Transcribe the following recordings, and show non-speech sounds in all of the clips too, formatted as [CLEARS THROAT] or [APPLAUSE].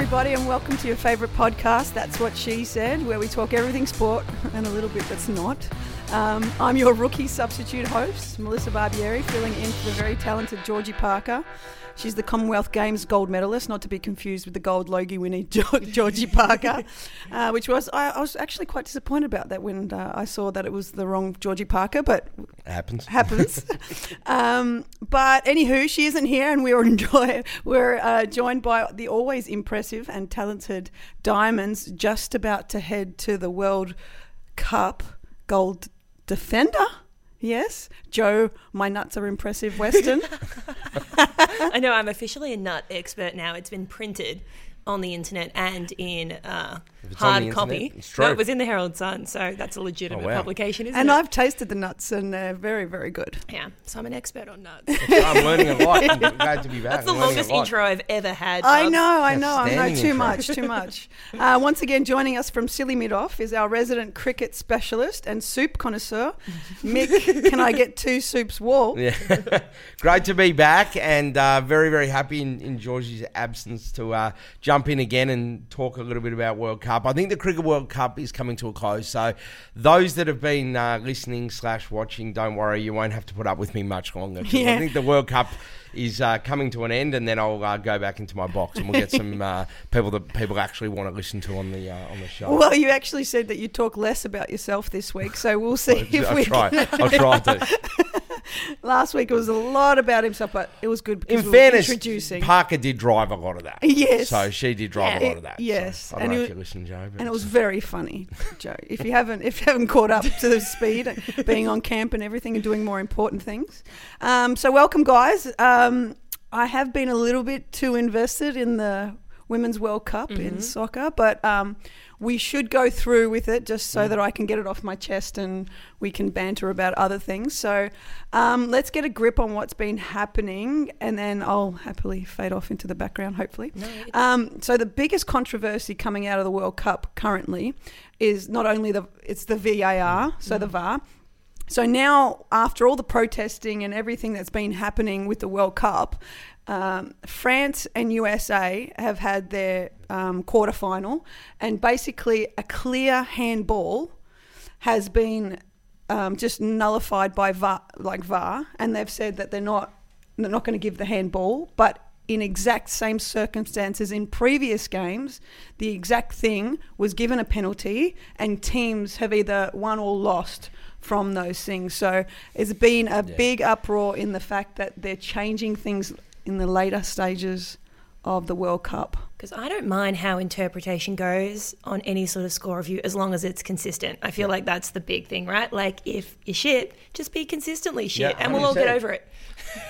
everybody, and welcome to your favourite podcast. That's what she said, where we talk everything sport [LAUGHS] and a little bit that's not. Um, I'm your rookie substitute host, Melissa Barbieri, filling in for the very talented Georgie Parker. She's the Commonwealth Games gold medalist, not to be confused with the gold Logie winning [LAUGHS] Georgie Parker, [LAUGHS] uh, which was I, I, was actually quite disappointed about that when uh, I saw that it was the wrong Georgie Parker, but it happens. Happens. [LAUGHS] um, but anywho, she isn't here, and we're enjoy we're uh, joined by the always impressive and talented Diamonds, just about to head to the World Cup gold defender. Yes, Jo, my nuts are impressive. Weston. [LAUGHS] [LAUGHS] I know I'm officially a nut expert now. It's been printed on the internet and in uh, hard copy. No, it was in the Herald Sun, so that's a legitimate oh, wow. publication, isn't and it? And I've tasted the nuts, and they're very, very good. Yeah, so I'm an expert on nuts. I'm learning a lot. [LAUGHS] I'm glad to be back. That's the longest intro I've ever had. I know, I know, I know. Too much, too much. [LAUGHS] Uh, once again, joining us from Silly Mid Off is our resident cricket specialist and soup connoisseur, Mick. [LAUGHS] can I get two soups wall? Yeah, great to be back, and uh, very, very happy in, in Georgie's absence to uh, jump jump in again and talk a little bit about World Cup. I think the Cricket World Cup is coming to a close, so those that have been uh, listening slash watching, don't worry, you won't have to put up with me much longer. Yeah. I think the World Cup is uh, coming to an end, and then I'll uh, go back into my box, and we'll get some uh, people that people actually want to listen to on the uh, on the show. Well, you actually said that you talk less about yourself this week, so we'll see I'll, if I'll we try. Can. I'll try to. [LAUGHS] Last week it was a lot about himself, but it was good because in we fairness, introducing. Parker did drive a lot of that. Yes, so she did drive yeah. a lot of that. Yes, so I don't and know if you listen, Jo, and it was very funny, Jo. If you haven't, if you haven't caught up to the speed, of being on camp and everything, and doing more important things. Um, so welcome, guys. Um, I have been a little bit too invested in the Women's World Cup mm-hmm. in soccer, but um, we should go through with it just so mm. that I can get it off my chest and we can banter about other things. So um, let's get a grip on what's been happening, and then I'll happily fade off into the background, hopefully. No, um, so the biggest controversy coming out of the World Cup currently is not only the it's the VAR, so mm. the VAR. So now, after all the protesting and everything that's been happening with the World Cup, um, France and USA have had their um, quarterfinal, and basically a clear handball has been um, just nullified by VAR, like VAR, and they've said that they're not they're not going to give the handball, but in exact same circumstances in previous games, the exact thing was given a penalty, and teams have either won or lost from those things. So it's been a yeah. big uproar in the fact that they're changing things in the later stages of the World Cup. Because I don't mind how interpretation goes on any sort of score review as long as it's consistent. I feel yeah. like that's the big thing, right? Like if you're shit, just be consistently shit yeah, and we'll all get over it.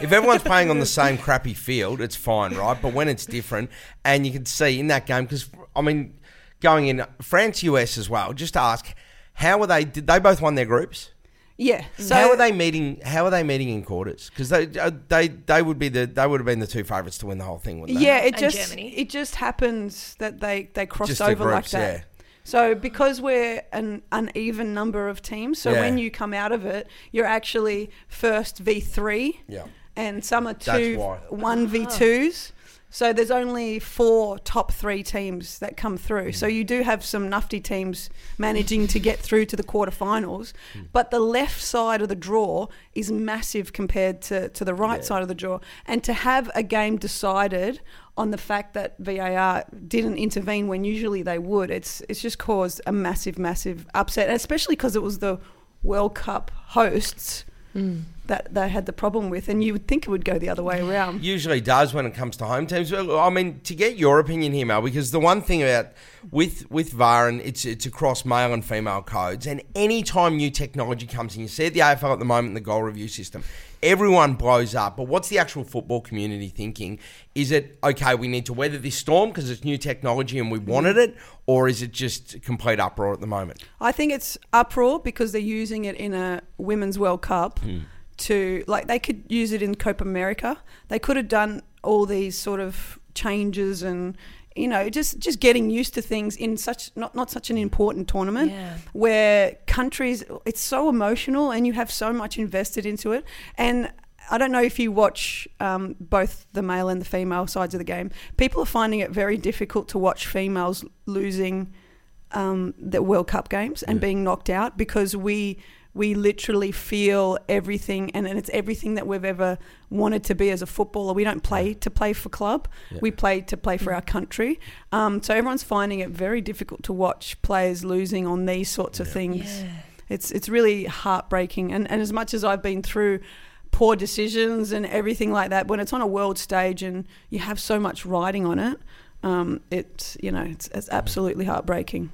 if everyone's playing on the same crappy field, it's fine, right? But when it's different, and you can see in that game, because I mean, going in France US as well, just ask how were they? Did they both won their groups? Yeah. So how are they meeting? How are they meeting in quarters? Because they uh, they they would be the they would have been the two favourites to win the whole thing, wouldn't they? Yeah, it and just Germany. it just happens that they they cross just over groups, like that. Yeah. So because we're an uneven number of teams, so Yeah. when you come out of it, you're actually first v three, Yeah. and some are two one v twos. So there's only four top three teams that come through. So mm. you do have some nufty teams managing to get through to the quarterfinals. Mm. But the left side of the draw is massive compared to, to the right Yeah. side of the draw. And to have a game decided on the fact that VAR didn't intervene when usually they would, it's it's just caused a massive, massive upset, especially because it was the World Cup hosts mm. That they had the problem with, and you would think it would go the other way around. Usually does when it comes to home teams. Well, I mean, to get your opinion here, Mel, because the one thing about with with VAR and it's it's across male and female codes, and any time new technology comes in, you see at the AFL at the moment the goal review system, everyone blows up. But what's the actual football community thinking? Is it okay? We need to weather this storm because it's new technology and we wanted it, or is it just complete uproar at the moment? I think it's uproar because they're using it in a Women's World Cup. Hmm. To like, they could use it in Copa America. They could have done all these sort of changes and you know just just getting used to things in such not not such an important tournament Yeah. where countries it's so emotional and you have so much invested into it and I don't know if you watch um, both the male and the female sides of the game. People are finding it very difficult to watch females losing um, the World Cup games and yeah. being knocked out because we we literally feel everything and, and it's everything that we've ever wanted to be as a footballer. We don't play to play for club. Yeah. We play to play for our country. Um, so everyone's finding it very difficult to watch players losing on these sorts of things. Yeah. It's it's really heartbreaking. And, and as much as I've been through poor decisions and everything like that, when it's on a world stage and you have so much riding on it, um, it's you know it's, it's absolutely heartbreaking.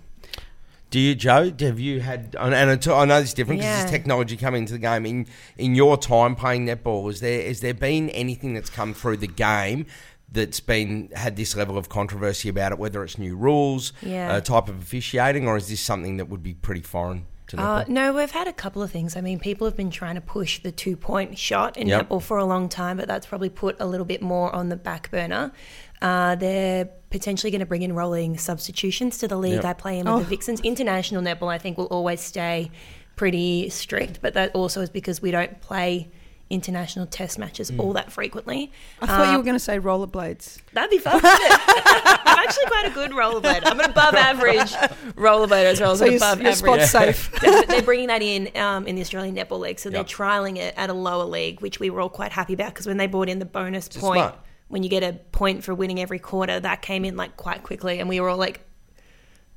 Do you, Jo? Have you had? And I know it's different because yeah. there's technology coming into the game. In in your time playing netball, is there is there been anything that's come through the game that's been had this level of controversy about it? Whether it's new rules, yeah. uh, type of officiating, or is this something that would be pretty foreign? Uh, no, we've had a couple of things. I mean, people have been trying to push the two point shot in yep. netball for a long time, but that's probably put a little bit more on the back burner. Uh, they're potentially going to bring in rolling substitutions to the league. Yep. I play in with oh. the Vixens. International netball, I think, will always stay pretty strict, but that also is because we don't play international test matches mm. all that frequently. I thought you um, were going to say rollerblades. That'd be fun. [LAUGHS] I'm actually quite a good rollerblader. I'm an above average rollerblader as well. So you're, above you're average. spot safe. [LAUGHS] they're bringing that in um, in the Australian Netball League. So yep. they're trialing it at a lower league, which we were all quite happy about because when they brought in the bonus point. Smart when you get a point for winning every quarter, that came in like quite quickly, and we were all like,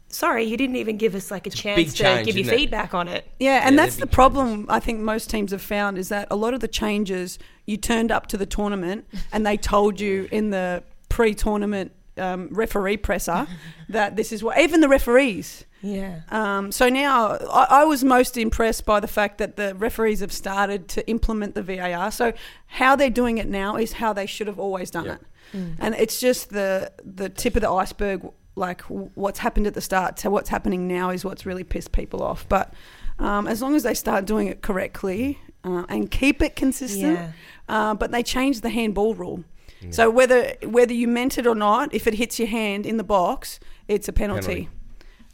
sorry, you didn't even give us like a chance to change, give you feedback on it. Yeah, and yeah, that's the problem I think most teams have found is that a lot of the changes you turned up to the tournament and they told you in the pre-tournament um, referee presser [LAUGHS] that this is what even the referees yeah. Um, so now I, I, was most impressed by the fact that the referees have started to implement the VAR. So how they're doing it now is how they should have always done yep. it, mm. and it's just the the tip of the iceberg. Like what's happened at the start to what's happening now is what's really pissed people off. But um, as long as they start doing it correctly uh, and keep it consistent, yeah. uh, but they changed the handball rule. Yeah. So whether whether you meant it or not, if it hits your hand in the box, it's a penalty. penalty.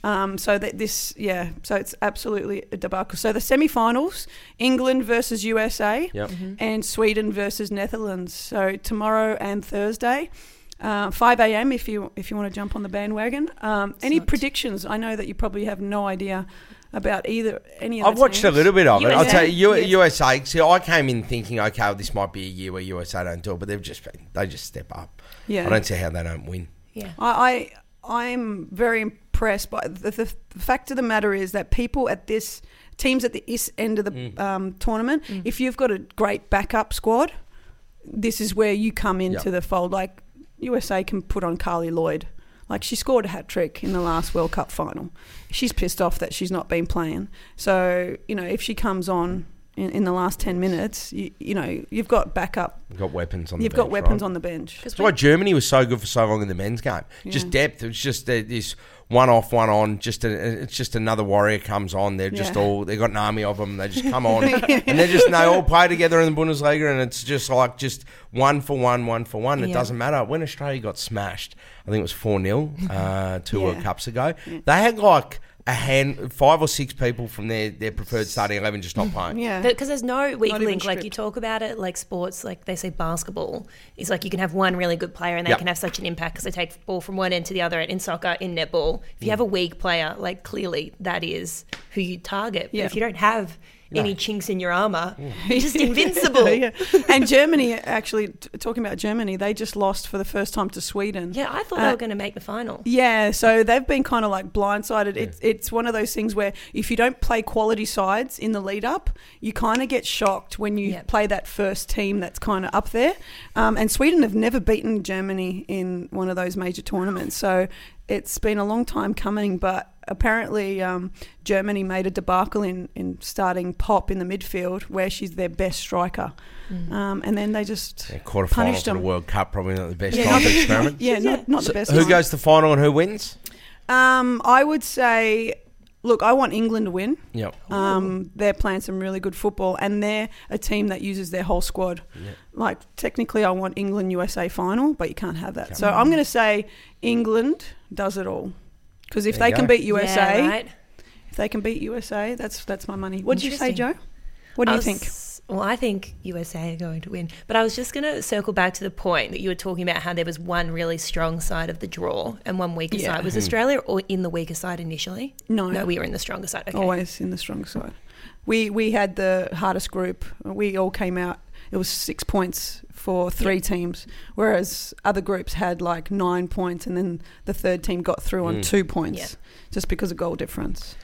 Um, so that this, yeah, so it's absolutely a debacle. So the semi-finals: England versus USA, yep. mm-hmm. and Sweden versus Netherlands. So tomorrow and Thursday. Uh, 5 a.m. if you if you want to jump on the bandwagon. Um, any predictions? I know that you probably have no idea about either any of. I've watched teams. a little bit of it. I'll tell you, yes. USA. See, I came in thinking, okay, well, this might be a year where USA don't do it, but they've just been, they just step up. Yeah, I don't see how they don't win. Yeah, I, I I'm very impressed by the, the, the, fact of the matter is that people at this teams at the end of the mm. um, tournament, mm. if you've got a great backup squad, this is where you come into yep. the fold. Like USA can put on Carli Lloyd. Like she scored a hat trick in the last World Cup final. She's pissed off that she's not been playing. So you know if she comes on in, in, the last 10 minutes, you, you, know, you've got backup. You've got weapons on you've the bench. You've got weapons right? on the bench. That's why Germany was so good for so long in the men's game. Yeah. Just depth. It was just uh, this one off, one on. Just a, it's just another warrior comes on. They're just yeah. all, they've got an army of them. They just come on. [LAUGHS] and they're just, they all play together in the Bundesliga and it's just like just one for one, one for one. It yeah. doesn't matter. When Australia got smashed, I think it was 4 0 uh, two World Cups ago, they had like, a hand, five or six people from their, their preferred starting eleven just not [LAUGHS] playing. Yeah, because there's no weak link. Like you talk about it, like sports, like they say basketball is like you can have one really good player and they yep. can have such an impact because they take ball from one end to the other. In soccer, in netball, if you mm. have a weak player, like clearly that is who you target. But if you don't have no. any chinks in your armor. You're just [LAUGHS] invincible. yeah. And Germany, actually, t- talking about Germany, they just lost for the first time to Sweden. Yeah, I thought uh, they were going to make the final. Yeah, so they've been kind of like blindsided. Yeah. It, it's one of those things where if you don't play quality sides in the lead up, you kind of get shocked when you yep. play that first team that's kind of up there. Um, and Sweden have never beaten Germany in one of those major tournaments. So it's been a long time coming, but apparently um, Germany made a debacle in, in starting Popp in the midfield, where she's their best striker, mm. um, and then they just yeah, punished them. the World Cup, probably not the best yeah, time to experiment. Yeah, not, not so the best. Who time. goes to final and who wins? Um, I would say. Look, I want England to win. Yep. Um, they're playing some really good football, and they're a team that uses their whole squad. Yep. Like technically, I want England USA final, but you can't have that. Can't so I'm going to say England does it all. Because if there they can beat USA, yeah, right. if they can beat USA, that's that's my money. What did you say, Jo? What do you think? Well, I think USA are going to win. But I was just going to circle back to the point that you were talking about how there was one really strong side of the draw and one weaker Yeah. side. Was hmm. Australia or in the weaker side initially? No. No, we were in the stronger side. Okay. Always in the strong side. We we had the hardest group. We all came out. It was six points for three teams, whereas other groups had like nine points, and then the third team got through on Mm. two points Yeah. just because of goal difference.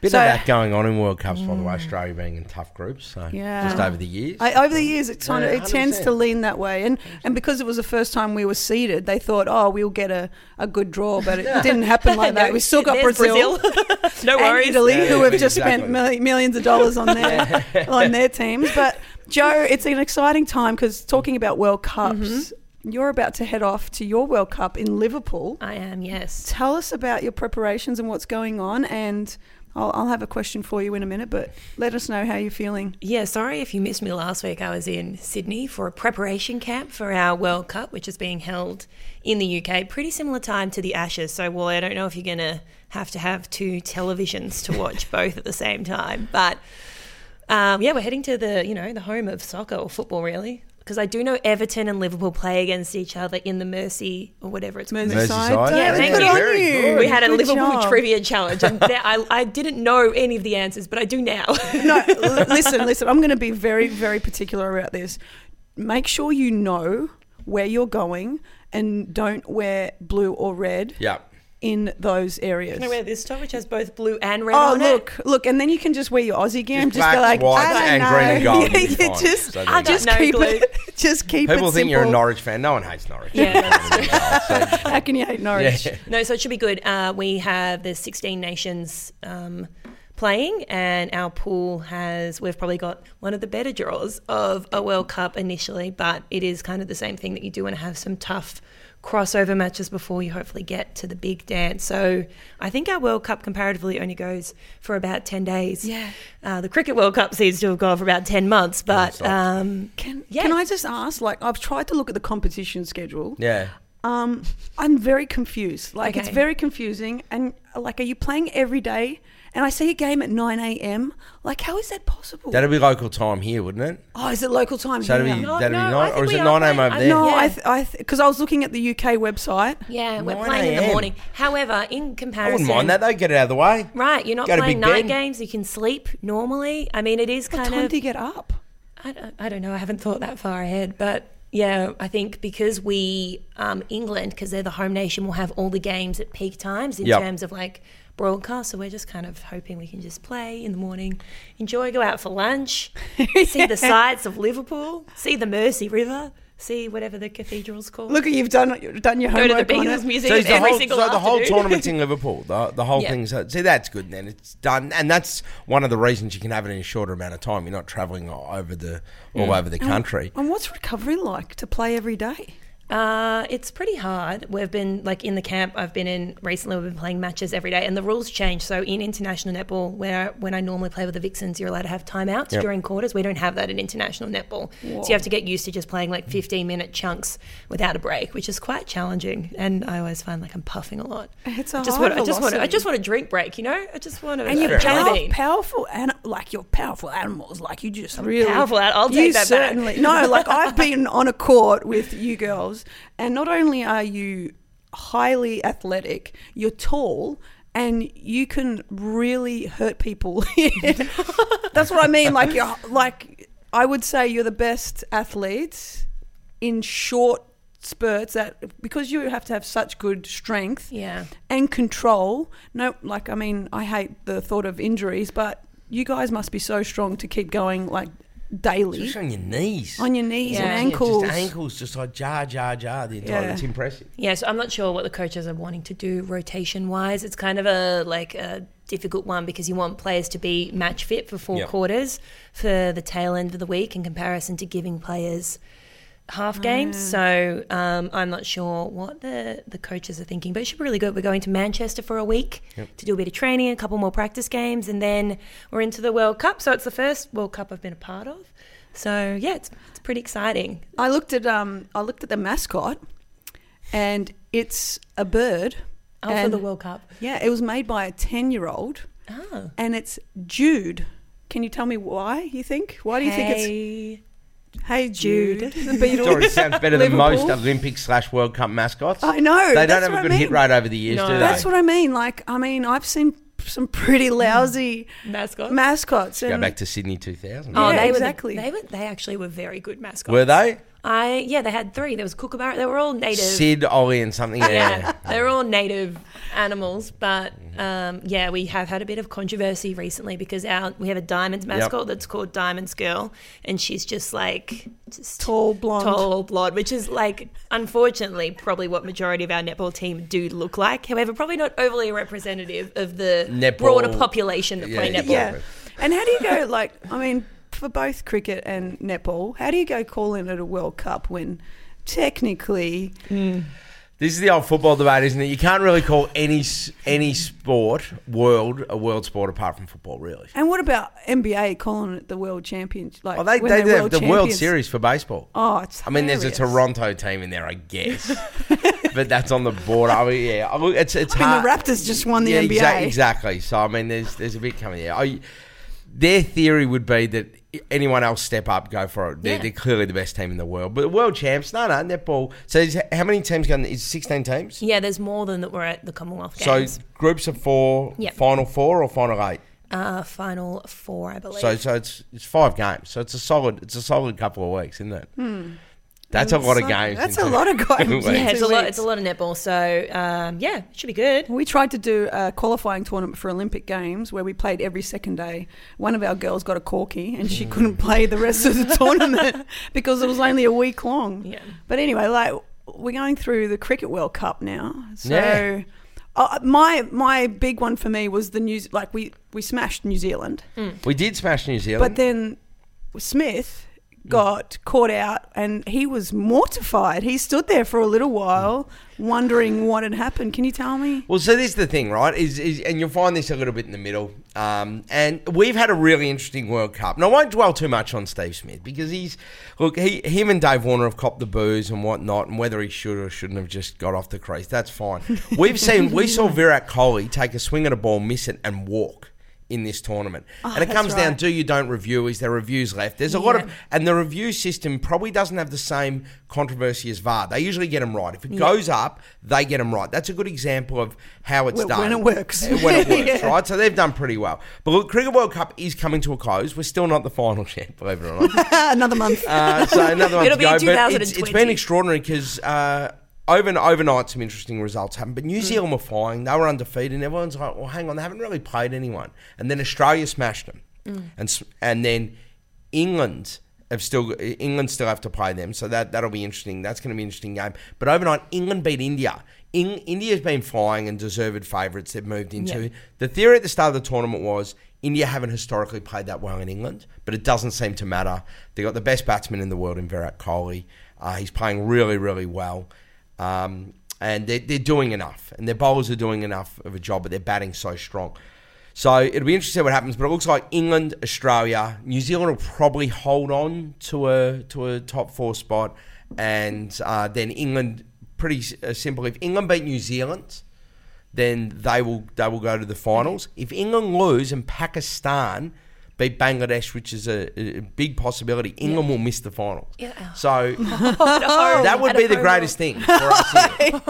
Bit So- of that going on in World Cups, by the way. Australia being in tough groups, so Yeah. just over the years. I, over the years, it kind of it tends to lean that way, and and because it was the first time we were seeded, they thought, oh, we'll get a, a good draw, but it [LAUGHS] didn't happen like [LAUGHS] that. We still got there's Brazil, [LAUGHS] no and worries. Italy, Yeah, who yeah, have just exactly. spent mil- millions of dollars on their on their teams. But Jo, it's an exciting time because talking about World Cups, Mm-hmm. you're about to head off to your World Cup in Liverpool. I am, yes. Tell us about your preparations and what's going on, and I'll, I'll have a question for you in a minute. But let us know how you're feeling. Yeah, sorry if you missed me last week. I was in Sydney for a preparation camp for our World Cup, which is being held in the UK. Pretty similar time to the Ashes. So, well, I don't know if you're going to have to have two televisions to watch [LAUGHS] both at the same time. But um, yeah, we're heading to the you know the home of soccer or football, really. Because I do know Everton and Liverpool play against each other in the Mersey or whatever it's called. Merseyside. Merseyside. Yeah, Good thank on you. Very. We had a Good Liverpool job. trivia challenge, and there, I, I didn't know any of the answers, but I do now. [LAUGHS] no, l- listen, listen. I'm going to be very, very particular about this. Make sure you know where you're going and don't wear blue or red yeah. In those areas. Can I wear this top, which has both blue and red Oh on look, look, and then you can just wear your Aussie gear and Just just go black, like, white, I don't and know. green and gold, Yeah, [LAUGHS] you'll be you fine. just, So there you just go. No keep glue. it, [LAUGHS] just keep People it think you're a. Norwich fan. No one hates Norwich. Yeah, that's [LAUGHS] How can you hate Norwich? Yeah. No, so it should be good. Uh, we have the 16 nations um, playing, and our pool has, we've probably got one of the better draws of a World Cup initially, but it is kind of the same thing that you do want to have some tough crossover matches before you hopefully get to the big dance. So I think our World Cup comparatively only goes for about 10 days. Yeah. Uh, the Cricket World Cup seems to have gone for about 10 months, but um, Can, Yeah. can I just ask? Like, I've tried to look at the competition schedule. Yeah. Um, I'm very confused. Like, it's very confusing. And like, are you playing every day? And I see a game at 9 a.m. Like, how is that possible? That'd be local time here, wouldn't it? oh, is it local time? So that'd here? be, No, that'd no, be I nine, think or is we it are 9 a.m. over I- there? No, Yeah. I, th- I, because I was looking at the UK website. yeah, we're 9 playing in the a.m.. morning. However, in I comparison, wouldn't mind that though. Get it out of the way. Right, you're not Go to playing Big night Ben. games. You can sleep normally. I mean, it is What kind time of. do you get up? I, don't, I don't know. I haven't thought that far ahead, but yeah, I think because we um, England, because they're the home nation, will have all the games at peak times in Yep. terms of like broadcast. So we're just kind of hoping we can just play in the morning, enjoy, go out for lunch, [LAUGHS] see the sights of Liverpool, see the Mersey River, see whatever the cathedral's called. Look, you've done you've done your go to homework the Beatles it. So, Museum the every whole, single so the whole afternoon. tournament's in [LAUGHS] Liverpool. The, the whole Yeah. thing's see that's good. Then it's done, and that's one of the reasons you can have it in a shorter amount of time. You're not traveling over the all over the country. And what's recovery like to play every day? Uh, it's pretty hard. We've been like in the camp I've been in recently. We've been playing matches every day, and the rules change. So in international netball, where when I normally play with the Vixens, you're allowed to have timeouts Yep. during quarters. We don't have that in international netball, so you have to get used to just playing like 15 minute chunks without a break, which is quite challenging. And I always find like I'm puffing a lot. It's a I just high want. I just want. I just want a drink break. You know. I just want a, And you're jelly pow- powerful, and like you're powerful animals. Like you just really powerful an- I'll you take that back. certainly no. Like I've been on a court with you girls, and not only are you highly athletic, you're tall. And you can really hurt people. [LAUGHS] [LAUGHS] That's what I mean. Like you're like I would say you're the best athletes in short spurts that because you have to have such good strength Yeah. and control. No, like I mean, I hate the thought of injuries, but you guys must be so strong to keep going like daily Just on your knees. on your knees Yeah. and ankles. Yeah, just ankles, just like jar, jar, jar. The entire. Yeah. It's impressive. Yeah, so I'm not sure what the coaches are wanting to do rotation wise. It's kind of a like a difficult one because you want players to be match fit for four Yep. quarters for the tail end of the week in comparison to giving players half games. So um, I'm not sure what the the coaches are thinking, but it should be really good. We're going to Manchester for a week to do a bit of training, a couple more practice games, and then we're into the World Cup. So it's the first World Cup I've been a part of. So yeah, it's it's pretty exciting. I looked at um I looked at the mascot, and it's a bird. Oh, for the World Cup. Yeah, it was made by a ten year old, Oh. and it's Jude. Can you tell me why? You think? Why do you think it's Hey, Hey Jude? Jude. [LAUGHS] The Beatles. It sounds better than most Liverpool. Olympic slash World Cup mascots. I know. They don't have a what I good hit rate over the years, No. do they? That's what I mean. Like, I mean, I've seen some pretty mm. lousy mascot. mascots. Go back to Sydney 2000. Oh, Yeah, they exactly. Were the, they were. They actually were very good mascots. Were they? I yeah, they had three. There was Kookaburra. They were all native. Syd, Olly, and something. Yeah. yeah, [LAUGHS] they were all native animals. But um, yeah, we have had a bit of controversy recently because our we have a diamonds mascot that's called Diamonds Girl, and she's just like just tall blonde. tall blonde, which is like unfortunately probably what majority of our netball team do look like. However, probably not overly representative of the Netball- broader population that play netball. Yeah. And how do you go? Like, I mean, for both cricket and netball, how do you go calling it a World Cup when technically hmm. This is the old football debate, isn't it? You can't really call any any sport world a world sport apart from football, really. And what about NBA calling it the World Championship? Like, Oh, they, they have the World? Series for baseball. Oh, it's. I mean, there's a. Toronto team in there, I guess, [LAUGHS] but that's on the border. I mean, yeah, I mean, it's it's I mean, hard. the Raptors just won the yeah, NBA. exa- exactly. So I mean, there's there's a bit coming there. I, their theory would be that anyone else step up, go for it. They're, Yeah. they're clearly the best team in the world, but the world champs, no, no, netball. So how many teams going? Is 16 teams? Yeah, there's more than that were at the Commonwealth Games. So groups of four, Yep. final four or final eight. uh, final four, I believe. So so it's it's five games. So it's a solid it's a solid couple of weeks, isn't it? That's a lot of games. That's a lot of games. weeks. yeah, it's a lot. It's a lot of netball. So um, yeah, it should be good. We tried to do a qualifying tournament for Olympic Games where we played every second day. One of our girls got a corky and she couldn't play the rest of the [LAUGHS] tournament because it was only a week long. Yeah. But anyway, like we're going through the Cricket World Cup now. So Yeah. uh, my my big one for me was the news like we we smashed New Zealand. We did smash New Zealand. But then Smith got caught out and he was mortified. He stood there for a little while wondering what had happened. Can you tell me? Well, so this is the thing, right? Is, is and you'll find this a little bit in the middle. Um, and we've had a really interesting World Cup. And I won't dwell too much on Steve Smith because he's look, he, him and Dave Warner have copped the boos and whatnot, and whether he should or shouldn't have just got off the crease, that's fine. [LAUGHS] We've seen we saw Virat Kohli take a swing at a ball, miss it, and walk. In this tournament, and it comes down right. do you don't review? Is there reviews left? There's a lot of, and the review system probably doesn't have the same controversy as VAR. They usually get them right. If it goes up, they get them right. That's a good example of how it's When- done when it works. when it works, [LAUGHS] Yeah. right? So they've done pretty well. But look, Cricket World Cup is coming to a close. We're still not the final yet, believe it or not. [LAUGHS] Another month. Uh, so another [LAUGHS] one It'll to be go. But it's, it's 2020. been extraordinary because uh, over overnight some interesting results happened. But Hmm. New Zealand were flying; they were undefeated, and everyone's like, "Well, hang on, they haven't really played anyone." And then Australia smashed them, Hmm. and and then England. Have still England still have to play them, so that that'll be interesting. That's going to be an interesting game. But overnight, England beat India. In, India's been flying and deserved favourites. They've moved into. Yeah. The theory at the start of the tournament was India haven't historically played that well in England, but it doesn't seem to matter. They've got the best batsman in the world in Virat Kohli. Uh, he's playing really, really well. Um, and they're, they're doing enough. And their bowlers are doing enough of a job, but they're batting so strong. So it'll be interesting what happens. But it looks like England, Australia, New Zealand will probably hold on to a to a top four spot, and uh, then England. Pretty uh, simple. If England beat New Zealand, then they will they will go to the finals. If England lose and Pakistan beat Bangladesh, which is a, a big possibility, England will miss the finals. Yeah. So [LAUGHS] Oh, [LAUGHS] that would at be the greatest run. thing for us here.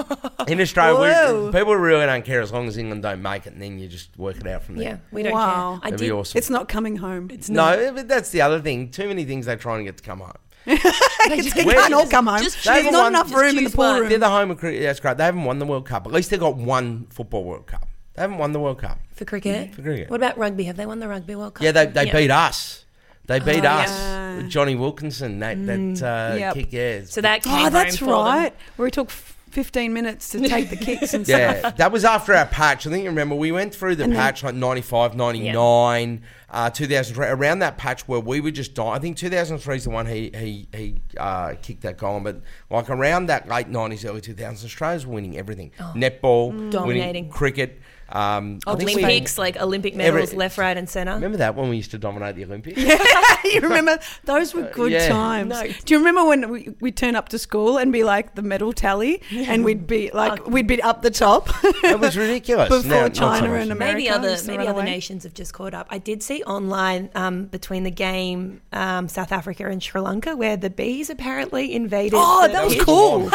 [LAUGHS] in Australia. We, people really don't care as long as England don't make it, and then you just work it out from there. Yeah, we don't Wow. care. I That'd did. be awesome. It's not coming home. It's no, but that's the other thing. Too many things they're trying to get to come home. It's, it Where- can't all come home. Just There's not one- enough room in the pool one. They're the home of cricket. That's great. They haven't won the World Cup. At least they got one football World Cup. They haven't won the World Cup. for cricket. For cricket. What about rugby? Have they won the rugby World Cup? Yeah, they, they Yeah. beat us. They beat Oh, us. yeah. with Jonny Wilkinson. That that uh, Yep. kick. Yeah. So that came Oh, that's home for them. right. Where it took f- 15 minutes to take the kicks and stuff. Yeah, that was after our patch. I think you remember we went through the And then- patch like 95, 99, uh, 2003, around that patch where we were just dying. I think 2003 is the one he he, he uh, kicked that goal on, but like around that late 90s, early 2000s, Australia's winning everything. Netball, winning Dominating. cricket. Um, we- Olympics, like Olympic Every- medals, left, right, and centre. Remember that when we used to dominate the Olympics? [LAUGHS] Yeah, [LAUGHS] you remember those were good yeah. times. No. Do you remember when we we turn up to school and be like the medal tally, and we'd be like we'd be up the top It was ridiculous. [LAUGHS] before Now, not so China and America. maybe other maybe other nations have just caught up. I did see actually online um, between the game um, South Africa and Sri Lanka, where the bees apparently invaded. Oh, the that was pitch. cool.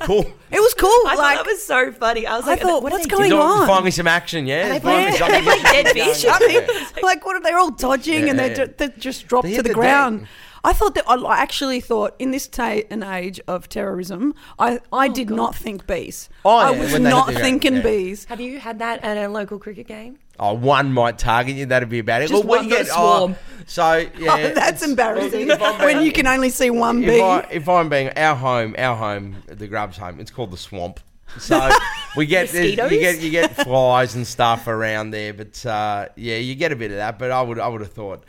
Cool. It was cool. [LAUGHS] I like thought that was so funny. I was I like, thought, what what's going doing? on? Finally, some action, yeah. They Finally play- they play dead going fish. on, yeah. [LAUGHS] like what are they all dodging and they Yeah. ju- they just dropped They to the, the ground. deck. I thought that I actually thought in this day and age of terrorism, I, I did God. not think bees. Oh, I yeah, was when they hit not the ground, thinking yeah. bees. Have you had that at a local cricket game? Oh, one might target you. That'd be about it. Just Well, one we get little swarm. Oh, so [LAUGHS] yeah, Oh, that's embarrassing if I'm [LAUGHS] when you can only see one if bee. I if I'm being our home, our home, the Grubs home, it's called the swamp. So [LAUGHS] we get you get you get flies and stuff around there, but uh, yeah, you get a bit of that. But I would I would have thought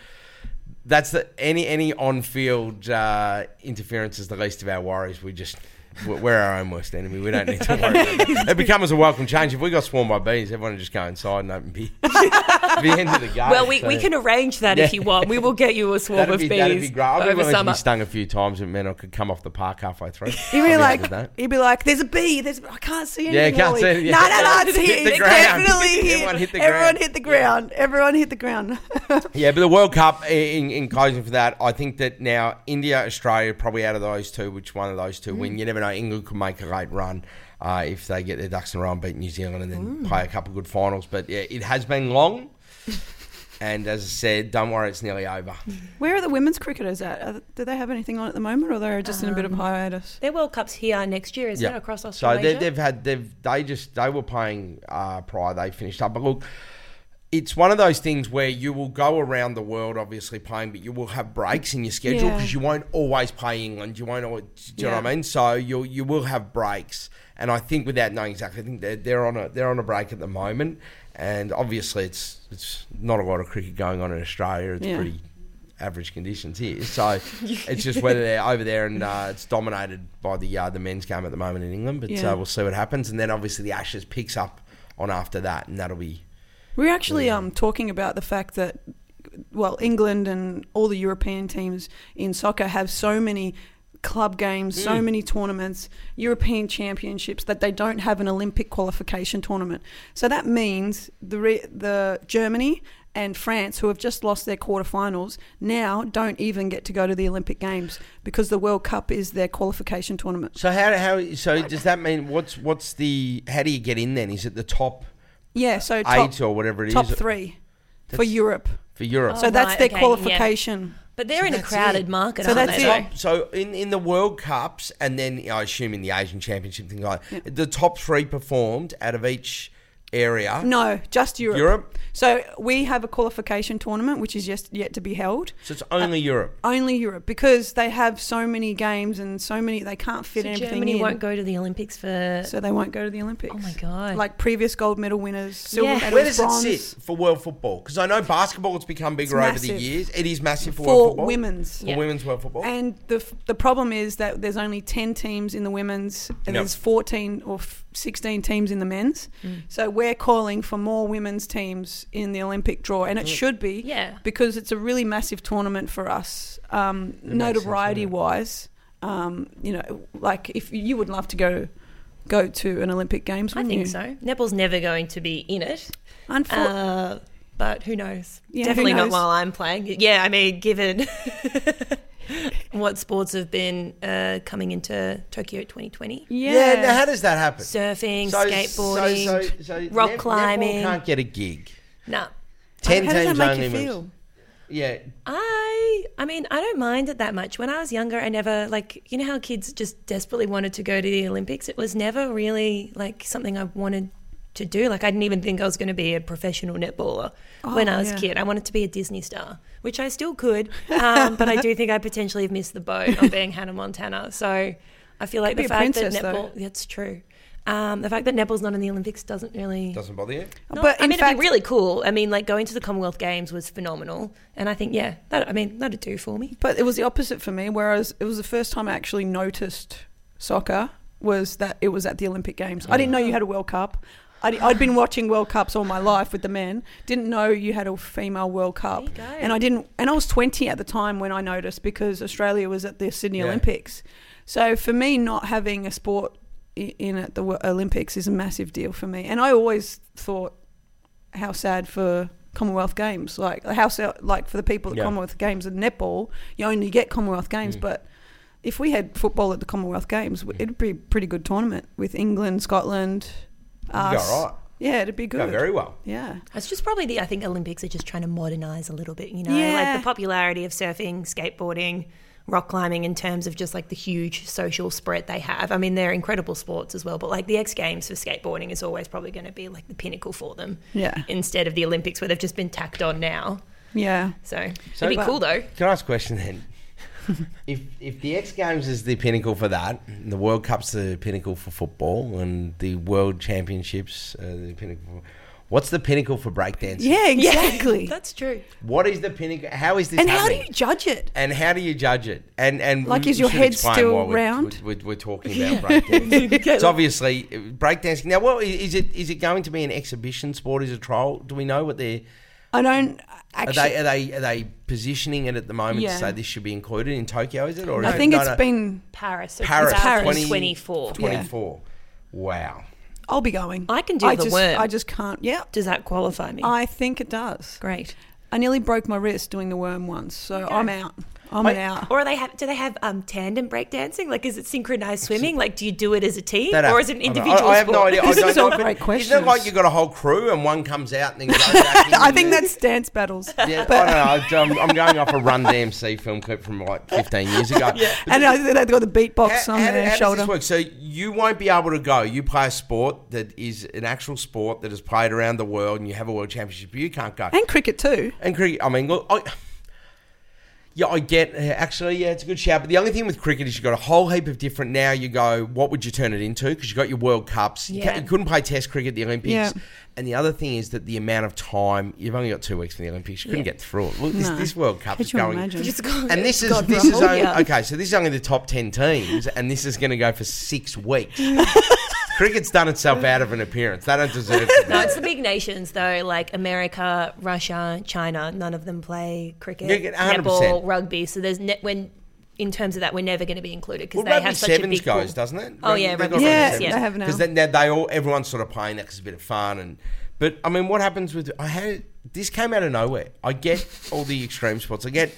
that's the any any on field uh, interference is the least of our worries. We just we're we're our own worst enemy. We don't need to [LAUGHS] worry. about it. It becomes a welcome change. If we got swarmed by bees, everyone would just go inside and open beer. [LAUGHS] the end of the game. Well, we, so- we can arrange that if you want. We will get you a swarm That'd of be, bees that'd be great. I'd be over willing to summer. be stung a few times, and man, I could come off the park halfway through. You'd I'd be like, that. you'd be like, "There's a bee. There's, I can't see Yeah, anything." can't Ollie." see it, yeah. No, no, no, it's Hit here. the It's ground. definitely [LAUGHS] here. Everyone hit the ground. Everyone hit the ground. Everyone hit the ground. Yeah, but the World Cup, in, in closing for that, I think that now India, Australia, probably out of those two, which one of those two Mm. win. You never know. England could make a late run uh, if they get their ducks in a row and beat New Zealand and then Mm. play a couple of good finals. But yeah, it has been long. [LAUGHS] and as I said, don't worry, it's nearly over. Where are the women's cricketers at? Are, do they have anything on at the moment, or they're just in a bit of Um, hiatus? Their World Cup's here next year, isn't Yeah. it, across So Australia? they, they've had they've they just they were playing uh, prior they finished up. But look, it's one of those things where you will go around the world obviously playing, but you will have breaks in your schedule Yeah. because you won't always play England. You won't always, do you know what I mean? So you you will have breaks, and I think without knowing exactly, I think they're, they're on a they're on a break at the moment, and obviously it's it's not a lot of cricket going on in Australia. It's Yeah. pretty average conditions here. So it's just whether they're over there and uh, it's dominated by the uh, the men's game at the moment in England. But Yeah. uh, we'll see what happens. And then obviously the Ashes picks up on after that, and that'll be We were actually um, talking about the fact that, well, England and all the European teams in soccer have so many club games, so Mm. many tournaments, European championships that they don't have an Olympic qualification tournament. So that means the re- the Germany and France, who have just lost their quarterfinals, now don't even get to go to the Olympic Games because the World Cup is their qualification tournament. so how how so does that mean what's what's the how do you get in then? Is it the top Yeah, so top, eight or whatever it is top three for That's- Europe. for Europe? So Oh, that's right, their okay, yeah. qualification. but they're in a that's crowded it. market, So aren't that's they? it. though? So in, in the World Cups and then I assume in the Asian Championship thing, like Yeah. the top three performed out of each area. No, just Europe. Europe. So we have a qualification tournament which is just yet to be held. So it's only uh, Europe. Only Europe because they have so many games and so many they can't fit So everything Germany in. won't go to the Olympics for. so they won't go to the Olympics. oh my god! Like previous gold medal winners, silver Yeah. medals, Where does bronze. it sit for world football? Because I know basketball has become bigger over the years. It is massive for, for world football. women's. For Yeah. women's world football. And the f- the problem is that there's only ten teams in the women's, and Yep. there's fourteen or f- sixteen teams in the men's. Mm. So we're calling for more women's teams in the Olympic draw, and it should be yeah, because it's a really massive tournament for us, um, makes sense, notoriety-wise. Um, you know, like if you would love to go go to an Olympic Games, I think you? so. Netball's never going to be in it, Unfor- uh, but who knows? Yeah, who Definitely knows? not while I'm playing. Yeah, I mean, given [LAUGHS] what sports have been uh, coming into Tokyo 2020, yeah. yeah. now how does that happen? surfing, So- skateboarding, so, so, so rock net- climbing. netball can't get a gig. nah. Ten How does teams that make only. you wins. feel? Yeah, I I mean, I don't mind it that much. When I was younger, I never like you know how kids just desperately wanted to go to the Olympics. It was never really like something I wanted to do. Like I didn't even think I was going to be a professional netballer when Oh, I was yeah. a kid. I wanted to be a Disney star, which I still could, um, but I do think I potentially have missed the boat on being Hannah Montana. So I feel like Could the fact princess, that though. netball that's true. Um, the fact that netball's not in the Olympics doesn't really doesn't bother you. no, But I mean, fact- it'd be really cool. I mean, like going to the Commonwealth Games was phenomenal, and I think, yeah, that I mean, that'd do for me. But it was the opposite for me. Whereas it was the first time I actually noticed soccer was that it was at the Olympic Games. I didn't know you had a World Cup. I'd, I'd been watching World Cups all my life with the men. Didn't know you had a female World Cup. There you go. And I didn't. And I was 20 at the time when I noticed because Australia was at the Sydney Yeah. Olympics. So for me, not having a sport in at the Olympics is a massive deal for me. And I always thought how sad for Commonwealth Games. Like how so- like for the people at Yeah. Commonwealth Games and netball, you only get Commonwealth Mm. Games, but if we had football at the Commonwealth Games, Mm. it'd be a pretty good tournament with England, Scotland, go us. right. Yeah, it'd be Go good. very well. yeah. It's just probably the I think Olympics are just trying to modernize a little bit, you know, Yeah. like the popularity of surfing, skateboarding, rock climbing in terms of just like the huge social spread they have. I mean, they're incredible sports as well, but like the X Games for skateboarding is always probably going to be like the pinnacle for them. Yeah. Instead of the Olympics where they've just been tacked on now. Yeah. So, So- it'd be cool though. Can I ask a question then? [LAUGHS] if if the X Games is the pinnacle for that, the World Cup's the pinnacle for football, and the World Championships uh, the pinnacle. For, what's the pinnacle for breakdancing? Yeah, exactly. [LAUGHS] That's true. What is the pinnacle? How is this and how do you judge it? and how do you judge it? And and Like, is your head still why we're- round? We're, we're, we're talking about [LAUGHS] breakdancing. it's obviously uh, breakdancing. Now, what is it? Is it going to be an exhibition sport? Is it a trial? Do we know what they're? I don't Are they, are they are they positioning it at the moment Yeah. to say this should be included in Tokyo? Is it or is I it- think it, it's no, been. Paris, so Paris, 2024. 24. Wow. I'll be going. I can do I the just, worm. I just can't. Yeah, Does that qualify me? I think it does. Great. I nearly broke my wrist doing the worm once, so Okay. I'm out. I'm Wait, out. Or they have? Do they have um, tandem breakdancing? Like, is it synchronized swimming? Like, do you do it as a team, That or it an I don't know. individual I, I have no idea. [LAUGHS] I This don't is know, but great Isn't it like you've got a whole crew and one comes out and then goes [LAUGHS] back in? I think that's dance battles. Yeah, I don't know. I'm, I'm going off a Run DMC film clip from like 15 years ago. yeah. And I think they've got the beatbox How, on how, their how shoulder. does this work? So you won't be able to go. You play a sport that is an actual sport that is played around the world, and you have a world championship. but You can't go. And cricket too. And cricket, I mean, look, I, yeah, I get. uh, Actually, yeah, it's a good shout. But the only thing with cricket is you've got a whole heap of different. Now you go, what would you turn it into? Because you've got your World Cups. You, Yeah. ca- you couldn't play Test cricket at the Olympics. Yeah. And the other thing is that the amount of time you've only got two weeks for the Olympics. You couldn't Yeah. get through it. Look, this, No. this World Cup Could is you going. imagine? Just go- And this is God this is only, okay. So this is only the top ten teams, and this is going to go for six weeks. [LAUGHS] Cricket's done itself out of an appearance. They don't deserve to. No, it's the big nations though, like America, Russia, China. None of them play cricket, Yeah, 100%. netball, rugby. So there's ne- when in terms of that, we're never going to be included because Well, they rugby have such a sevens big goes, pool. doesn't it? Oh, yeah, rugby Yeah, sevens, they yeah. have now. Because then they, they all everyone's sort of playing that because it's a bit of fun and. But I mean, what happens with I had this came out of nowhere. I get all the extreme sports. I get.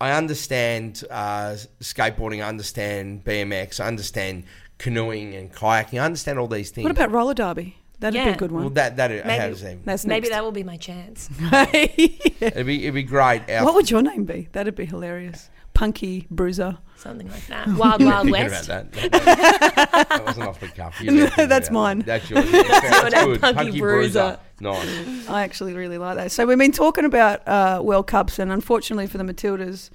I understand uh, skateboarding. I understand BMX. I understand canoeing and kayaking. I understand all these things. What about roller derby? That'd be a good well, one. that that Maybe- has them. That's Maybe next. that will be my chance. [LAUGHS] It'd be it'd be great. Our- what would your name be? That'd be hilarious. Punky Bruiser. Something like that. [LAUGHS] Wild Wild Thinking West. about that. [LAUGHS] That, that wasn't off the cuff. You No, did think that's about mine. That's yours. Yeah, that's name, good. Punky Punky Bruiser. Bruiser. Nice. I actually really like that. So we've been talking about uh, World Cups, and unfortunately for the Matildas,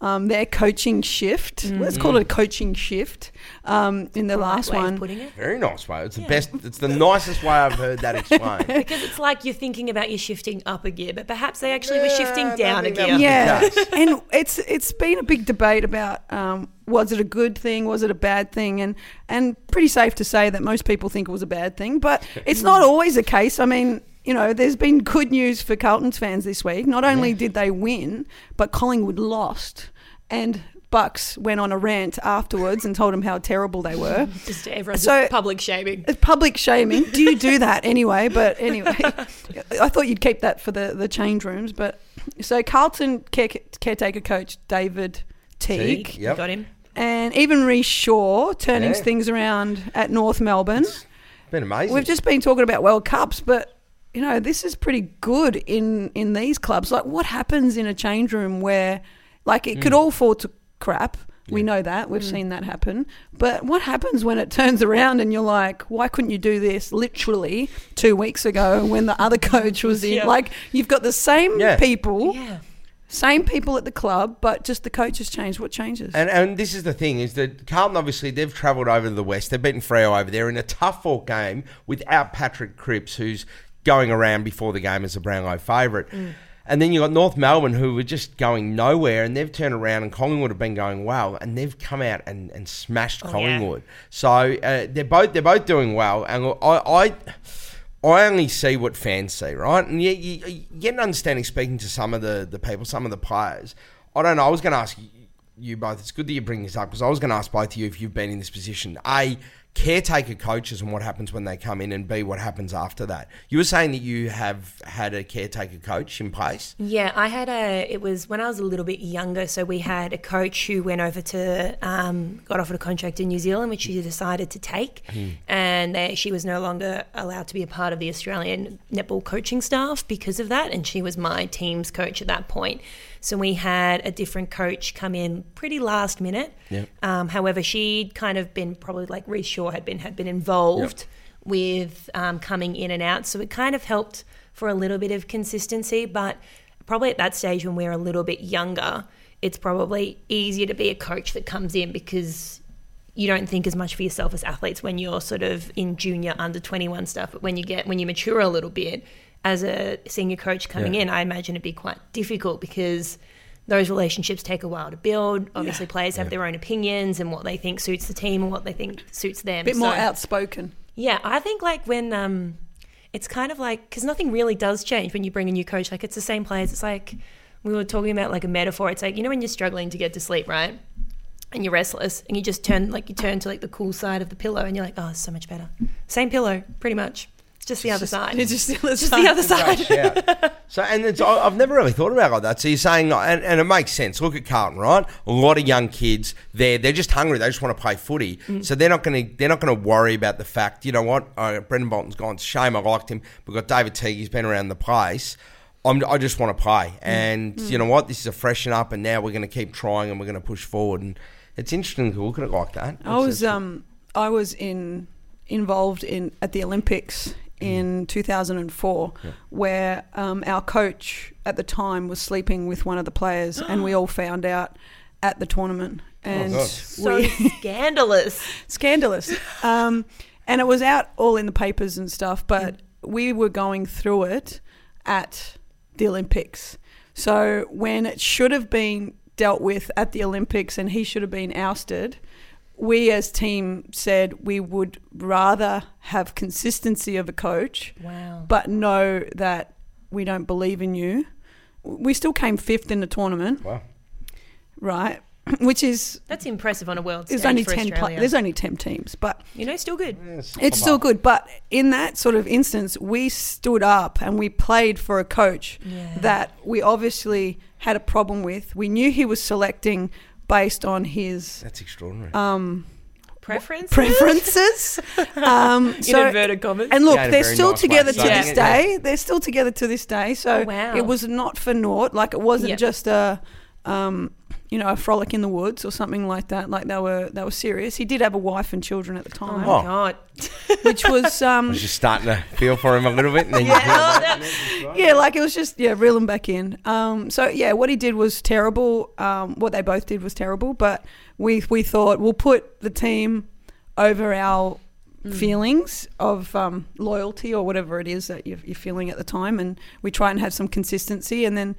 um, their coaching shift. Let's call it a coaching shift. Um, in the last Way one, putting it. Very nice way. It's the best. It's the nicest way I've heard that explained. [LAUGHS] Because it's like you're thinking about you shifting up a gear, but perhaps they actually were Yeah, I shifting down a gear. yeah, [LAUGHS] and it's it's been a big debate about um, was it a good thing, was it a bad thing, and and pretty safe to say that most people think it was a bad thing, but it's not [LAUGHS] always the case. I mean. You know, there's been good news for Carlton's fans this week. Not only did they win, but Collingwood lost, and Bucks went on a rant afterwards and told them how terrible they were. [LAUGHS] Just everyone's So- just public shaming. It's public shaming. Do you do that anyway? But anyway, [LAUGHS] I thought you'd keep that for the, the change rooms. But so Carlton care, caretaker coach David Teague, Teague. Yep. Got him. and even Rhyce Shaw turning Yeah. things around at North Melbourne. Been amazing. We've just been talking about World Cups, but you know this is pretty good in in these clubs. Like, what happens in a change room where, like, it Mm. could all fall to crap. We know that we've seen that happen. But what happens when it turns around and you're like, why couldn't you do this literally two weeks ago when the other coach was in? [LAUGHS] Yeah. Like, you've got the same Yeah. people, Yeah. same people at the club, but just the coach has changed. What changes? And and this is the thing is that Carlton obviously they've travelled over to the west. They've beaten Freo over there in a tough fought game without Patrick Cripps, who's going around before the game as a brown Brownlow favourite. And then you got North Melbourne, who were just going nowhere, and they've turned around, and Collingwood have been going well, and they've come out and, and smashed Oh, yeah. Collingwood. So uh, they're both they're both doing well, and I. I I only see what fans see, right? And you, you, you get an understanding speaking to some of the, the people, some of the players. I don't know. I was going to ask you, you both. It's good that you bring this up because I was going to ask both of you if you've been in this position. A, caretaker coaches and what happens when they come in, and B, what happens after that. You were saying that you have had a caretaker coach in place. Yeah, I had a. It was when I was a little bit younger. So we had a coach who went over to, um, got offered a contract in New Zealand, which she decided to take, Hmm. and they, she was no longer allowed to be a part of the Australian netball coaching staff because of that. And she was my team's coach at that point. So we had a different coach come in pretty last minute. Yep. Um, however, she'd kind of been probably like Rhyce Shaw had been had been involved with um, coming in and out, so it kind of helped for a little bit of consistency. But probably at that stage when we're a little bit younger, it's probably easier to be a coach that comes in because you don't think as much for yourself as athletes when you're sort of in junior under 21 stuff but when you get when you mature a little bit as a senior coach coming Yeah. in i imagine it'd be quite difficult because those relationships take a while to build obviously players have their own opinions and what they think suits the team and what they think suits them A bit more outspoken. yeah, I think like when um, it's kind of like because nothing really does change when you bring a new coach. Like it's the same players. It's like we were talking about like a metaphor. It's like you know when you're struggling to get to sleep, right? And you're restless, and you just turn like you turn to like the cool side of the pillow, and you're like, oh, it's so much better. Same pillow, pretty much. It's just the other side. It's just the other just side. the other side. yeah. [LAUGHS] So, and it's, I've never really thought about it like that. So you're saying, and, and it makes sense. Look at Carlton, right? A lot of young kids, they're they're just hungry. They just want to play footy. Mm. So they're not going to they're not going to worry about the fact. You know what? Uh, Brendon Bolton's gone. Shame. I liked him. We've got David Teague. He's been around the place. I'm, I just want to play. Mm. And you know what? This is a freshen up, and now we're going to keep trying, and we're going to push forward. And it's interesting to look at it like that. I was um I was in involved in at the Olympics in 2004 where um, our coach at the time was sleeping with one of the players [GASPS] and we all found out at the tournament. And God. So [LAUGHS] scandalous. scandalous. Um, and it was out all in the papers and stuff but we were going through it at the Olympics. So when it should have been dealt with at the Olympics and he should have been ousted we as team said we would rather have consistency of a coach Wow. but know that we don't believe in you we still came fifth in the tournament Wow. right [CLEARS THROAT] which is That's impressive on a world there's stage only for 10 pla- Australia. there's only 10 teams but you know, still good. it's still good but in that sort of instance we stood up and we played for a coach Yeah. that we obviously had a problem with we knew he was selecting based on his That's extraordinary. um, Preference. preferences [LAUGHS] um, In so inverted commas. And look, Yeah, in a they're very still nice way together of to saying this it, day. They're still together to this day. So Oh, wow. it was not for naught. Like it wasn't Yep. just a, um, you know, a frolic in the woods or something like that. Like they were, they were serious. He did have a wife and children at the Oh time, my Oh. god. which was, [LAUGHS] I um, was just starting to feel for him a little bit, and then Yeah, feel that- that- [LAUGHS] yeah, like it was just yeah, reel him back in. Um, so yeah, what he did was terrible. Um, what they both did was terrible. But we we thought we'll put the team over our feelings of um, loyalty or whatever it is that you're, you're feeling at the time, and we try and have some consistency. And then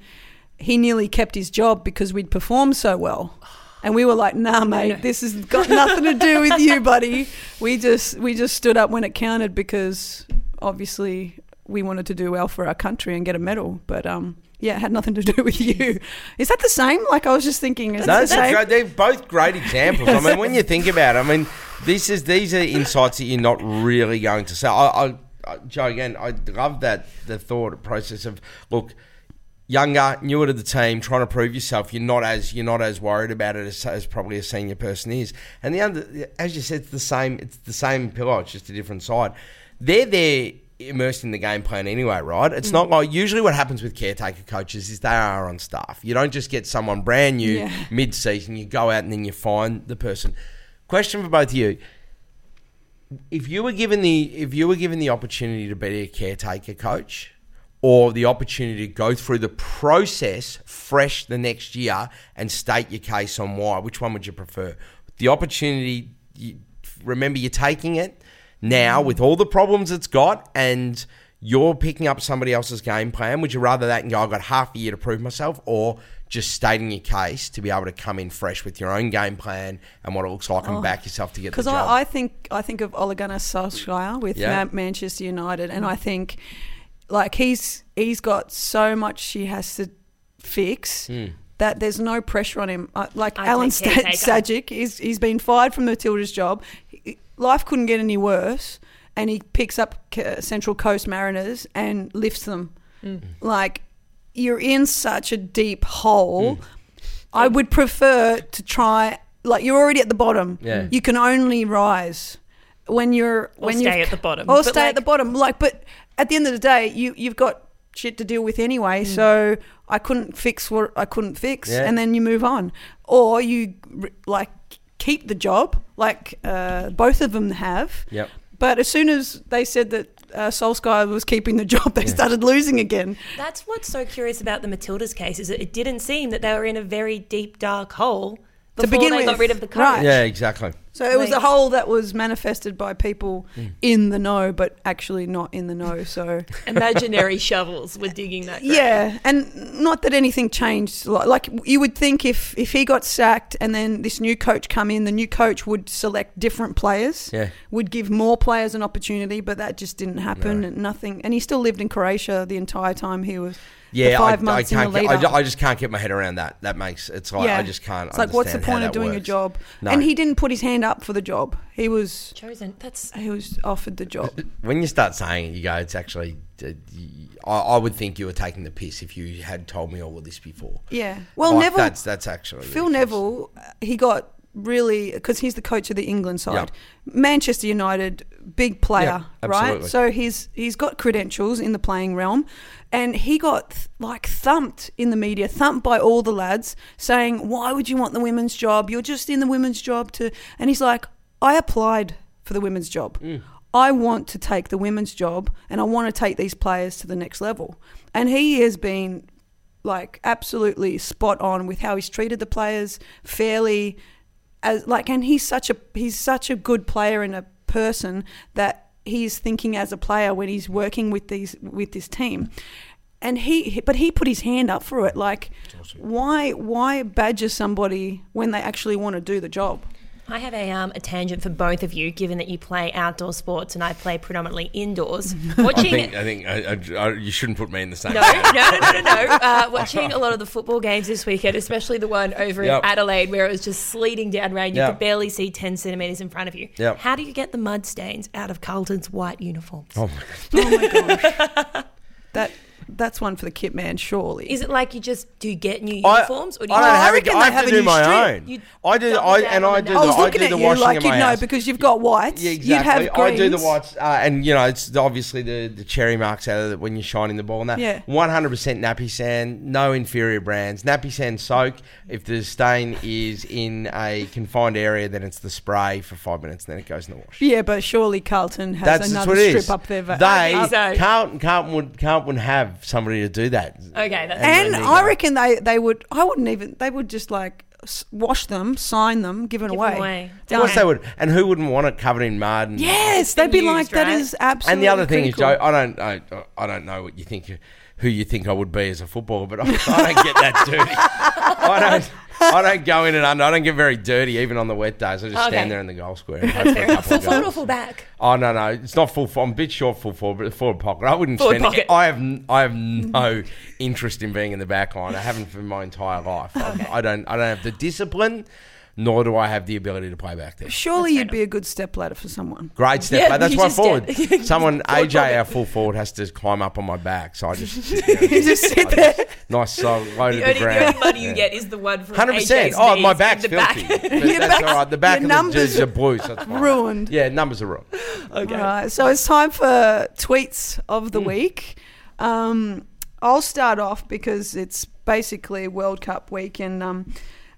he nearly kept his job because we'd performed so well. And we were like, "Nah, mate, this has got nothing to do with you, buddy. We just we just stood up when it counted because obviously we wanted to do well for our country and get a medal. But um, yeah, it had nothing to do with you. Is that the same? Like I was just thinking, is No, that the same? great. They're both great examples. I mean, when you think about it, I mean, this is these are insights that you're not really going to say. I, I, I Jo, again, I love that the thought process of look, younger, newer to the team, trying to prove yourself. You're not as you're not as worried about it as, as probably a senior person is. And the other, as you said, it's the same. It's the same pillow. It's just a different side. They're there immersed in the game plan anyway, right? It's mm. not like usually what happens with caretaker coaches is they are on staff. You don't just get someone brand new Yeah. [LAUGHS] mid season. You go out and then you find the person. Question for both of you: If you were given the if you were given the opportunity to be a caretaker coach, or the opportunity to go through the process fresh the next year and state your case on why, which one would you prefer? The opportunity. You, remember, you're taking it now mm. with all the problems it's got, and you're picking up somebody else's game plan. Would you rather that and go, I've got half a year to prove myself, or just stating your case to be able to come in fresh with your own game plan and what it looks like and oh, back yourself to get the Because job? I, I think I think of Ole Gunnar Solskjaer with Yeah. Ma- Manchester United, and I think like he's he's got so much he has to fix. Hmm. That there's no pressure on him. Uh, like I Alen take Sta- caretaker. Stajcic, he's, he's been fired from Matilda's job. He- life couldn't get any worse, and he picks up Central Coast Mariners and lifts them. Mm. Like you're in such a deep hole. Mm. I would prefer to try. Like you're already at the bottom. Yeah. You can only rise when you're Or when stay you at the bottom. or But, stay like- at the bottom. Like, but at the end of the day, you you've got shit to deal with Mm. anyway. So I couldn't fix what I couldn't fix, Yeah. and then you move on, or you like keep the job, like uh, both of them have. Yep. But as soon as they said that uh, Solskjaer was keeping the job, [LAUGHS] they started losing again. That's what's so curious about the Matildas case is that it didn't seem that they were in a very deep dark hole To begin they got with, rid of the coach. right. Yeah, exactly. So it was a Like- hole that was manifested by people Mm. in the know, but actually not in the know. So [LAUGHS] Imaginary shovels were digging that. grave. yeah, and not that anything changed. Like like you would think if if he got sacked and then this new coach come in, the new coach would select different players. Yeah. Would give more players an opportunity, but that just didn't happen. No. And nothing. And he still lived in Croatia the entire time he was. Yeah, five I, I months in can't. the Get, I, lead ju- up. I just can't get my head around that. That makes it's like I just can't. It's like, what's the point of that doing a job? No. And he didn't put his hand up for the job. He was Chosen. That's he was offered the job. [LAUGHS] When you start saying it, you go, it's actually. I, y- I, I would think you were taking the piss if you had told me all of this before. Yeah. Well, Like, Neville. That's that's actually Phil ridiculous. Neville, he got really because he's the coach of the England side. Yeah. Manchester United, big player, Yeah, right? So he's he's got credentials in the playing realm, and he got th- like thumped in the media, thumped by all the lads, saying, "Why would you want the women's job? You're just in the women's job to." And he's like, "I applied for the women's job." Mm. I want to take the women's job and I want to take these players to the next level. And he has been like absolutely spot on with how he's treated the players fairly as like and he's such a he's such a good player and a person that he's thinking as a player when he's working with these with this team. And he but he put his hand up for it. Like why why badger somebody when they actually want to do the job I have a um, a tangent for both of you, given that you play outdoor sports and I play predominantly indoors. [LAUGHS] I Watching think I think I, I, I, you shouldn't put me in the same. No, no, no, no, no, no. [LAUGHS] Uh, watching a lot of the football games this weekend, especially the one over Yep. in Adelaide where it was just sleeting down rain. You Yep. could barely see 10 centimetres in front of you. Yep. How do you get the mud stains out of Carlton's white uniforms? Oh my oh my gosh [LAUGHS] that that's one for the kit man surely Is it like you just do get new I, uniforms? or do you I don't I have reckon it. they have have to a do new my strip. own. You I do. double I down and on I the do. I The, was I looking do at the you washing like in you'd my know house. because you've got whites. Yeah, You'd exactly. have I do the whites, uh, and you know, it's obviously the, the cherry marks out of it when you're shining the ball and that. Yeah. 100% Napisan, no inferior brands. Napisan soak. If the stain is in a confined area, then it's the spray for five minutes, and then it goes in the wash. Yeah, but surely Carlton has That's, that's another what it strip is. up there. They. Carlton, Carlton would Carlton would have somebody to do that. Okay, that's and there you I reckon they, they would. I wouldn't even. They would just like s- wash them, sign them, give it Give away. them away. Of course they would. And who wouldn't want it covered in mud? And, Yes, they'd be like used, that right? is absolutely. And the other thing critical. is, Jo, I don't, I, I don't know what you think, who you think I would be as a footballer, but I, [LAUGHS] I don't get that dirty. I don't, [LAUGHS] I don't go in and under. I don't get very dirty, even on the wet days. I just Okay. stand there in the goal square. And hope for a couple Full of forward or goals. full back? Oh no, no, it's not full. I'm a bit short, full forward, but forward pocket. I wouldn't Forward spend. pocket. I have, n- I have no interest in being in the back line. I haven't for my entire life. [LAUGHS] I, I don't, I don't have the discipline, nor do I have the ability to play back there. Surely That's you'd fair be a good step ladder for someone. Great step. Yeah. That's you why just forward. [LAUGHS] get- Someone AJ, pocket. our full forward, has to climb up on my back. So I just, [LAUGHS] you, You just sit there. nice, so low to The the, only, the ground. only money you Yeah. get is the one from Hundred percent. AJ's Oh, knees my in back's the back. filthy. [LAUGHS] But Your that's back's- all right. The back your of the numbers jerseys are blue, so it's fine. Ruined. Yeah, numbers are wrong. Okay. All right, so it's time for tweets of Hmm. the week. Um, I'll start off because it's basically World Cup week, and um,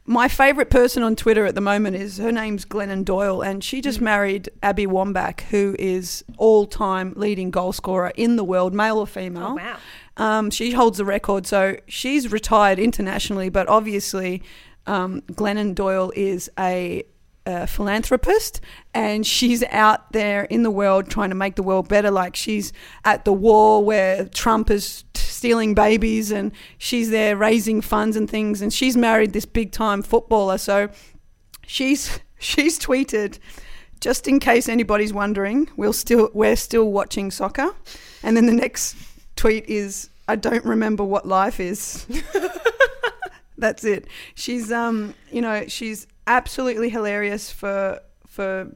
my favourite person on Twitter at the moment is her name's Glennon Doyle, and she just married Abby Wambach, who is all-time leading goal scorer in the world, male or female. Oh, wow. Um, she holds the record, so she's retired internationally, but obviously, um, Glennon Doyle is a, a philanthropist and she's out there in the world trying to make the world better. Like she's at the war where Trump is stealing babies and she's there raising funds and things, and she's married this big time footballer. So she's [LAUGHS] she's tweeted just in case anybody's wondering we'll still we're still watching soccer. And then the next tweet is i don't remember what life is. [LAUGHS] That's it. She's um you know she's absolutely hilarious for for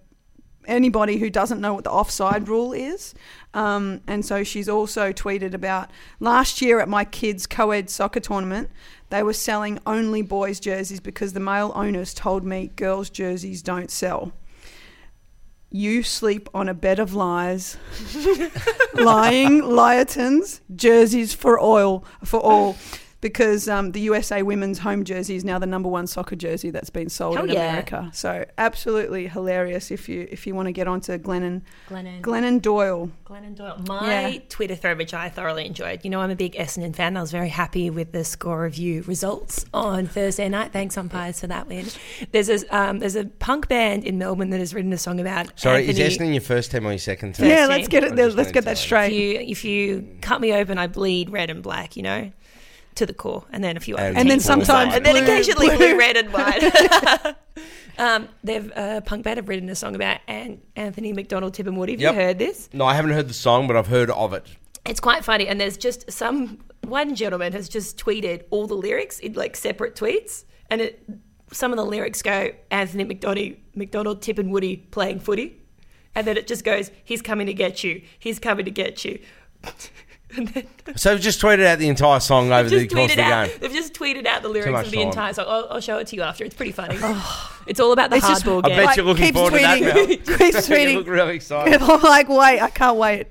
anybody who doesn't know what the offside rule is. Um, and so she's also tweeted about last year at my kids' co ed soccer tournament, they were selling only boys' jerseys because the male owners told me girls' jerseys don't sell. You sleep on a bed of lies, [LAUGHS] lying liatons, jerseys for oil for all because um, the USA women's home jersey is now the number one soccer jersey that's been sold Hell in yeah. America. So absolutely hilarious if you if you want to get onto Glennon Glennon. Glennon Doyle. Glennon Doyle. My Yeah. Twitter thread, which I thoroughly enjoyed. You know, I'm a big Essendon fan. I was very happy with the score review results on Thursday night. Thanks, umpires, for that win. There's a um, there's a punk band in Melbourne that has written a song about. Sorry, Anthony. is Essendon your first team or your second team? Yeah, let's get it. there. Let's get that know. If straight. you if you cut me open, I bleed red and black. You know, to the core, and then a few other And And then sometimes and then occasionally blue. blue, red, and white. [LAUGHS] [LAUGHS] um, they've uh, punk band have written a song about An- Anthony McDonald-Tipungwuti. Have Yep. you heard this? No, I haven't heard the song, but I've heard of it. It's quite funny, and there's just some one gentleman has just tweeted all the lyrics in like separate tweets, and it some of the lyrics go Anthony McDonald, McDonald-Tipungwuti playing footy, and then it just goes He's coming to get you, he's coming to get you. [LAUGHS] and then So I've just tweeted out the entire song over the course of the out. game. They've just tweeted out the lyrics of the time. entire song. I'll, I'll show it to you after. It's pretty funny. [SIGHS] [SIGHS] it's all about the It's just- hardball I bet Like, you're looking keeps forward to that, tweeting. [LAUGHS] [LAUGHS] You look really excited. [LAUGHS] I'm like, wait, I can't wait.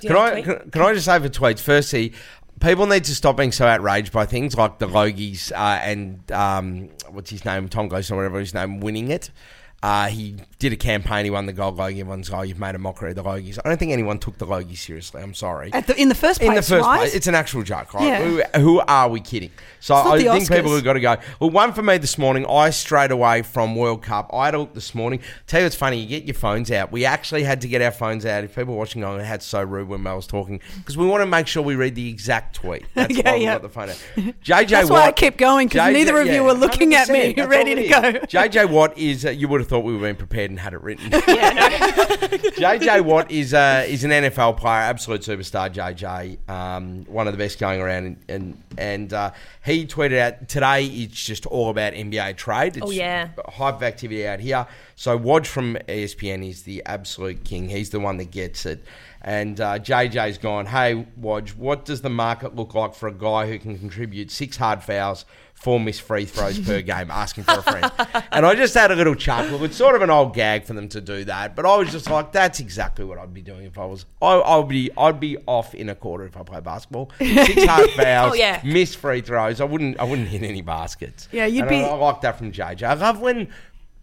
Can have a I, tweet? can, can I just say for tweets? Firstly, people need to stop being so outraged by things like the Logies uh, and um, what's his name, Tom Gleeson or whatever his name, winning it. Uh, he did a campaign. He won the gold Logie. Everyone's like, oh, you've made a mockery of the Logies. I don't think anyone took the Logie seriously. I'm sorry. At the, in the first place, in the first right? place, it's an actual joke, right? Yeah. Who, who are we kidding? So I think people have got to go. Well, one for me this morning. I straight away from World Cup. I had a look this morning. Tell you what's funny. You get your phones out. We actually had to get our phones out. If people were watching on, it had so rude when Mel was talking because we want to make sure we read the exact tweet. That's Yeah, why we yeah. got the phone out. JJ That's Watt. why I kept going because neither of you were looking at me 100%, that's ready to go. JJ Watt is. Uh, you would have thought we were being prepared and had it written. [LAUGHS] yeah, no. [LAUGHS] JJ Watt is uh, is an NFL player, absolute superstar. JJ, um, one of the best going around, and and, and uh, he tweeted out today. It's just all about NBA trade. It's Oh, yeah. hype of activity out here. So Woj from ESPN is the absolute king. He's the one that gets it. And uh, JJ's gone, hey, Woj, what does the market look like for a guy who can contribute six hard fouls, four missed free throws per game, asking for a friend? and I just had a little chuckle. It's sort of an old gag for them to do that, but I was just like, that's exactly what I'd be doing if I was. I, I'd be, I'd be off in a quarter if I play basketball. Six [LAUGHS] hard oh, fouls, Oh, yeah. missed free throws. I wouldn't, I wouldn't hit any baskets. Yeah, you'd And be- I, I like that from JJ. I love when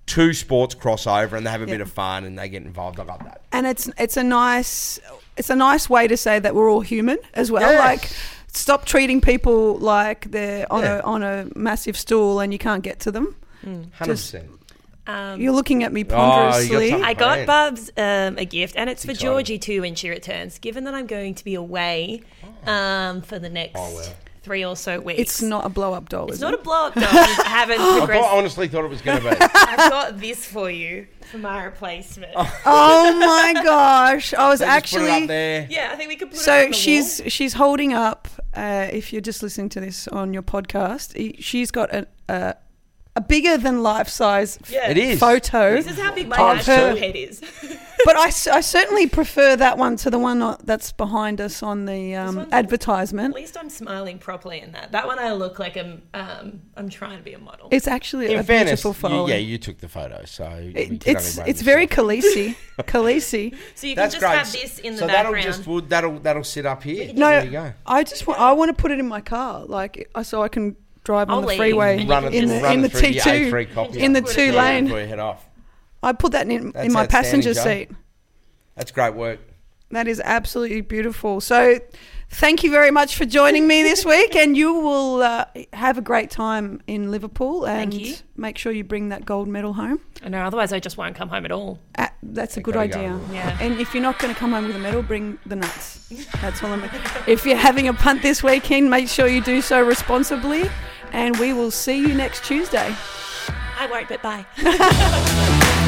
two sports cross over and they have a bit of fun and they get involved. I love that. and it's it's a nice it's a nice way to say that we're all human as well. Yeah. Like stop treating people like they're on Yeah. a on a massive stool and you can't get to them. Hundred Just- percent. Um, You're looking at me Oh, you got ponderously. something. I got Bubs um, a gift, and it's for exciting. Georgie too when she returns. Given that I'm going to be away um, for the next Oh, well. three or so weeks, it's not a blow up doll. It's is not it? a blow up doll. I [LAUGHS] haven't I thought, honestly thought it was going to be. [LAUGHS] I've got this for you for my replacement. oh [LAUGHS] my gosh! I was So just put it actually up there. Yeah, I think we could put it So the she's she's holding up. Uh, if you're just listening to this on your podcast, she's got a a, a bigger than life size. Yeah. It is. photo. This is how big my actual head is. [LAUGHS] but I, I certainly prefer that one to the one that's behind us on the um, advertisement. At least I'm smiling properly in that. That one I look like I'm um, I'm trying to be a model. It's actually In a fairness, beautiful you, photo. yeah, you took the photo, so It- it's it's very yourself. Khaleesi. [LAUGHS] Khaleesi. so you That's just great. have this in the so background. that'll just would that'll that'll sit up here. No, there you go. I just want I want to put it in my car, like uh, so I can drive on I'll the leave freeway and you Run it, in the in the T two A3 in the two lane. before head off. I put that in That's in my passenger Jo. seat. That's great work. That is absolutely beautiful. So, thank you very much for joining me this week, and you will uh, have a great time in Liverpool. And Thank you. make sure you bring that gold medal home. I know, otherwise I just won't come home at all. Uh, that's a good gotta go. idea. Yeah. And if you're not going to come home with a medal, bring the nuts. That's all I'm. If you're having a punt this weekend, make sure you do so responsibly. And we will see you next Tuesday. I won't, but bye. [LAUGHS]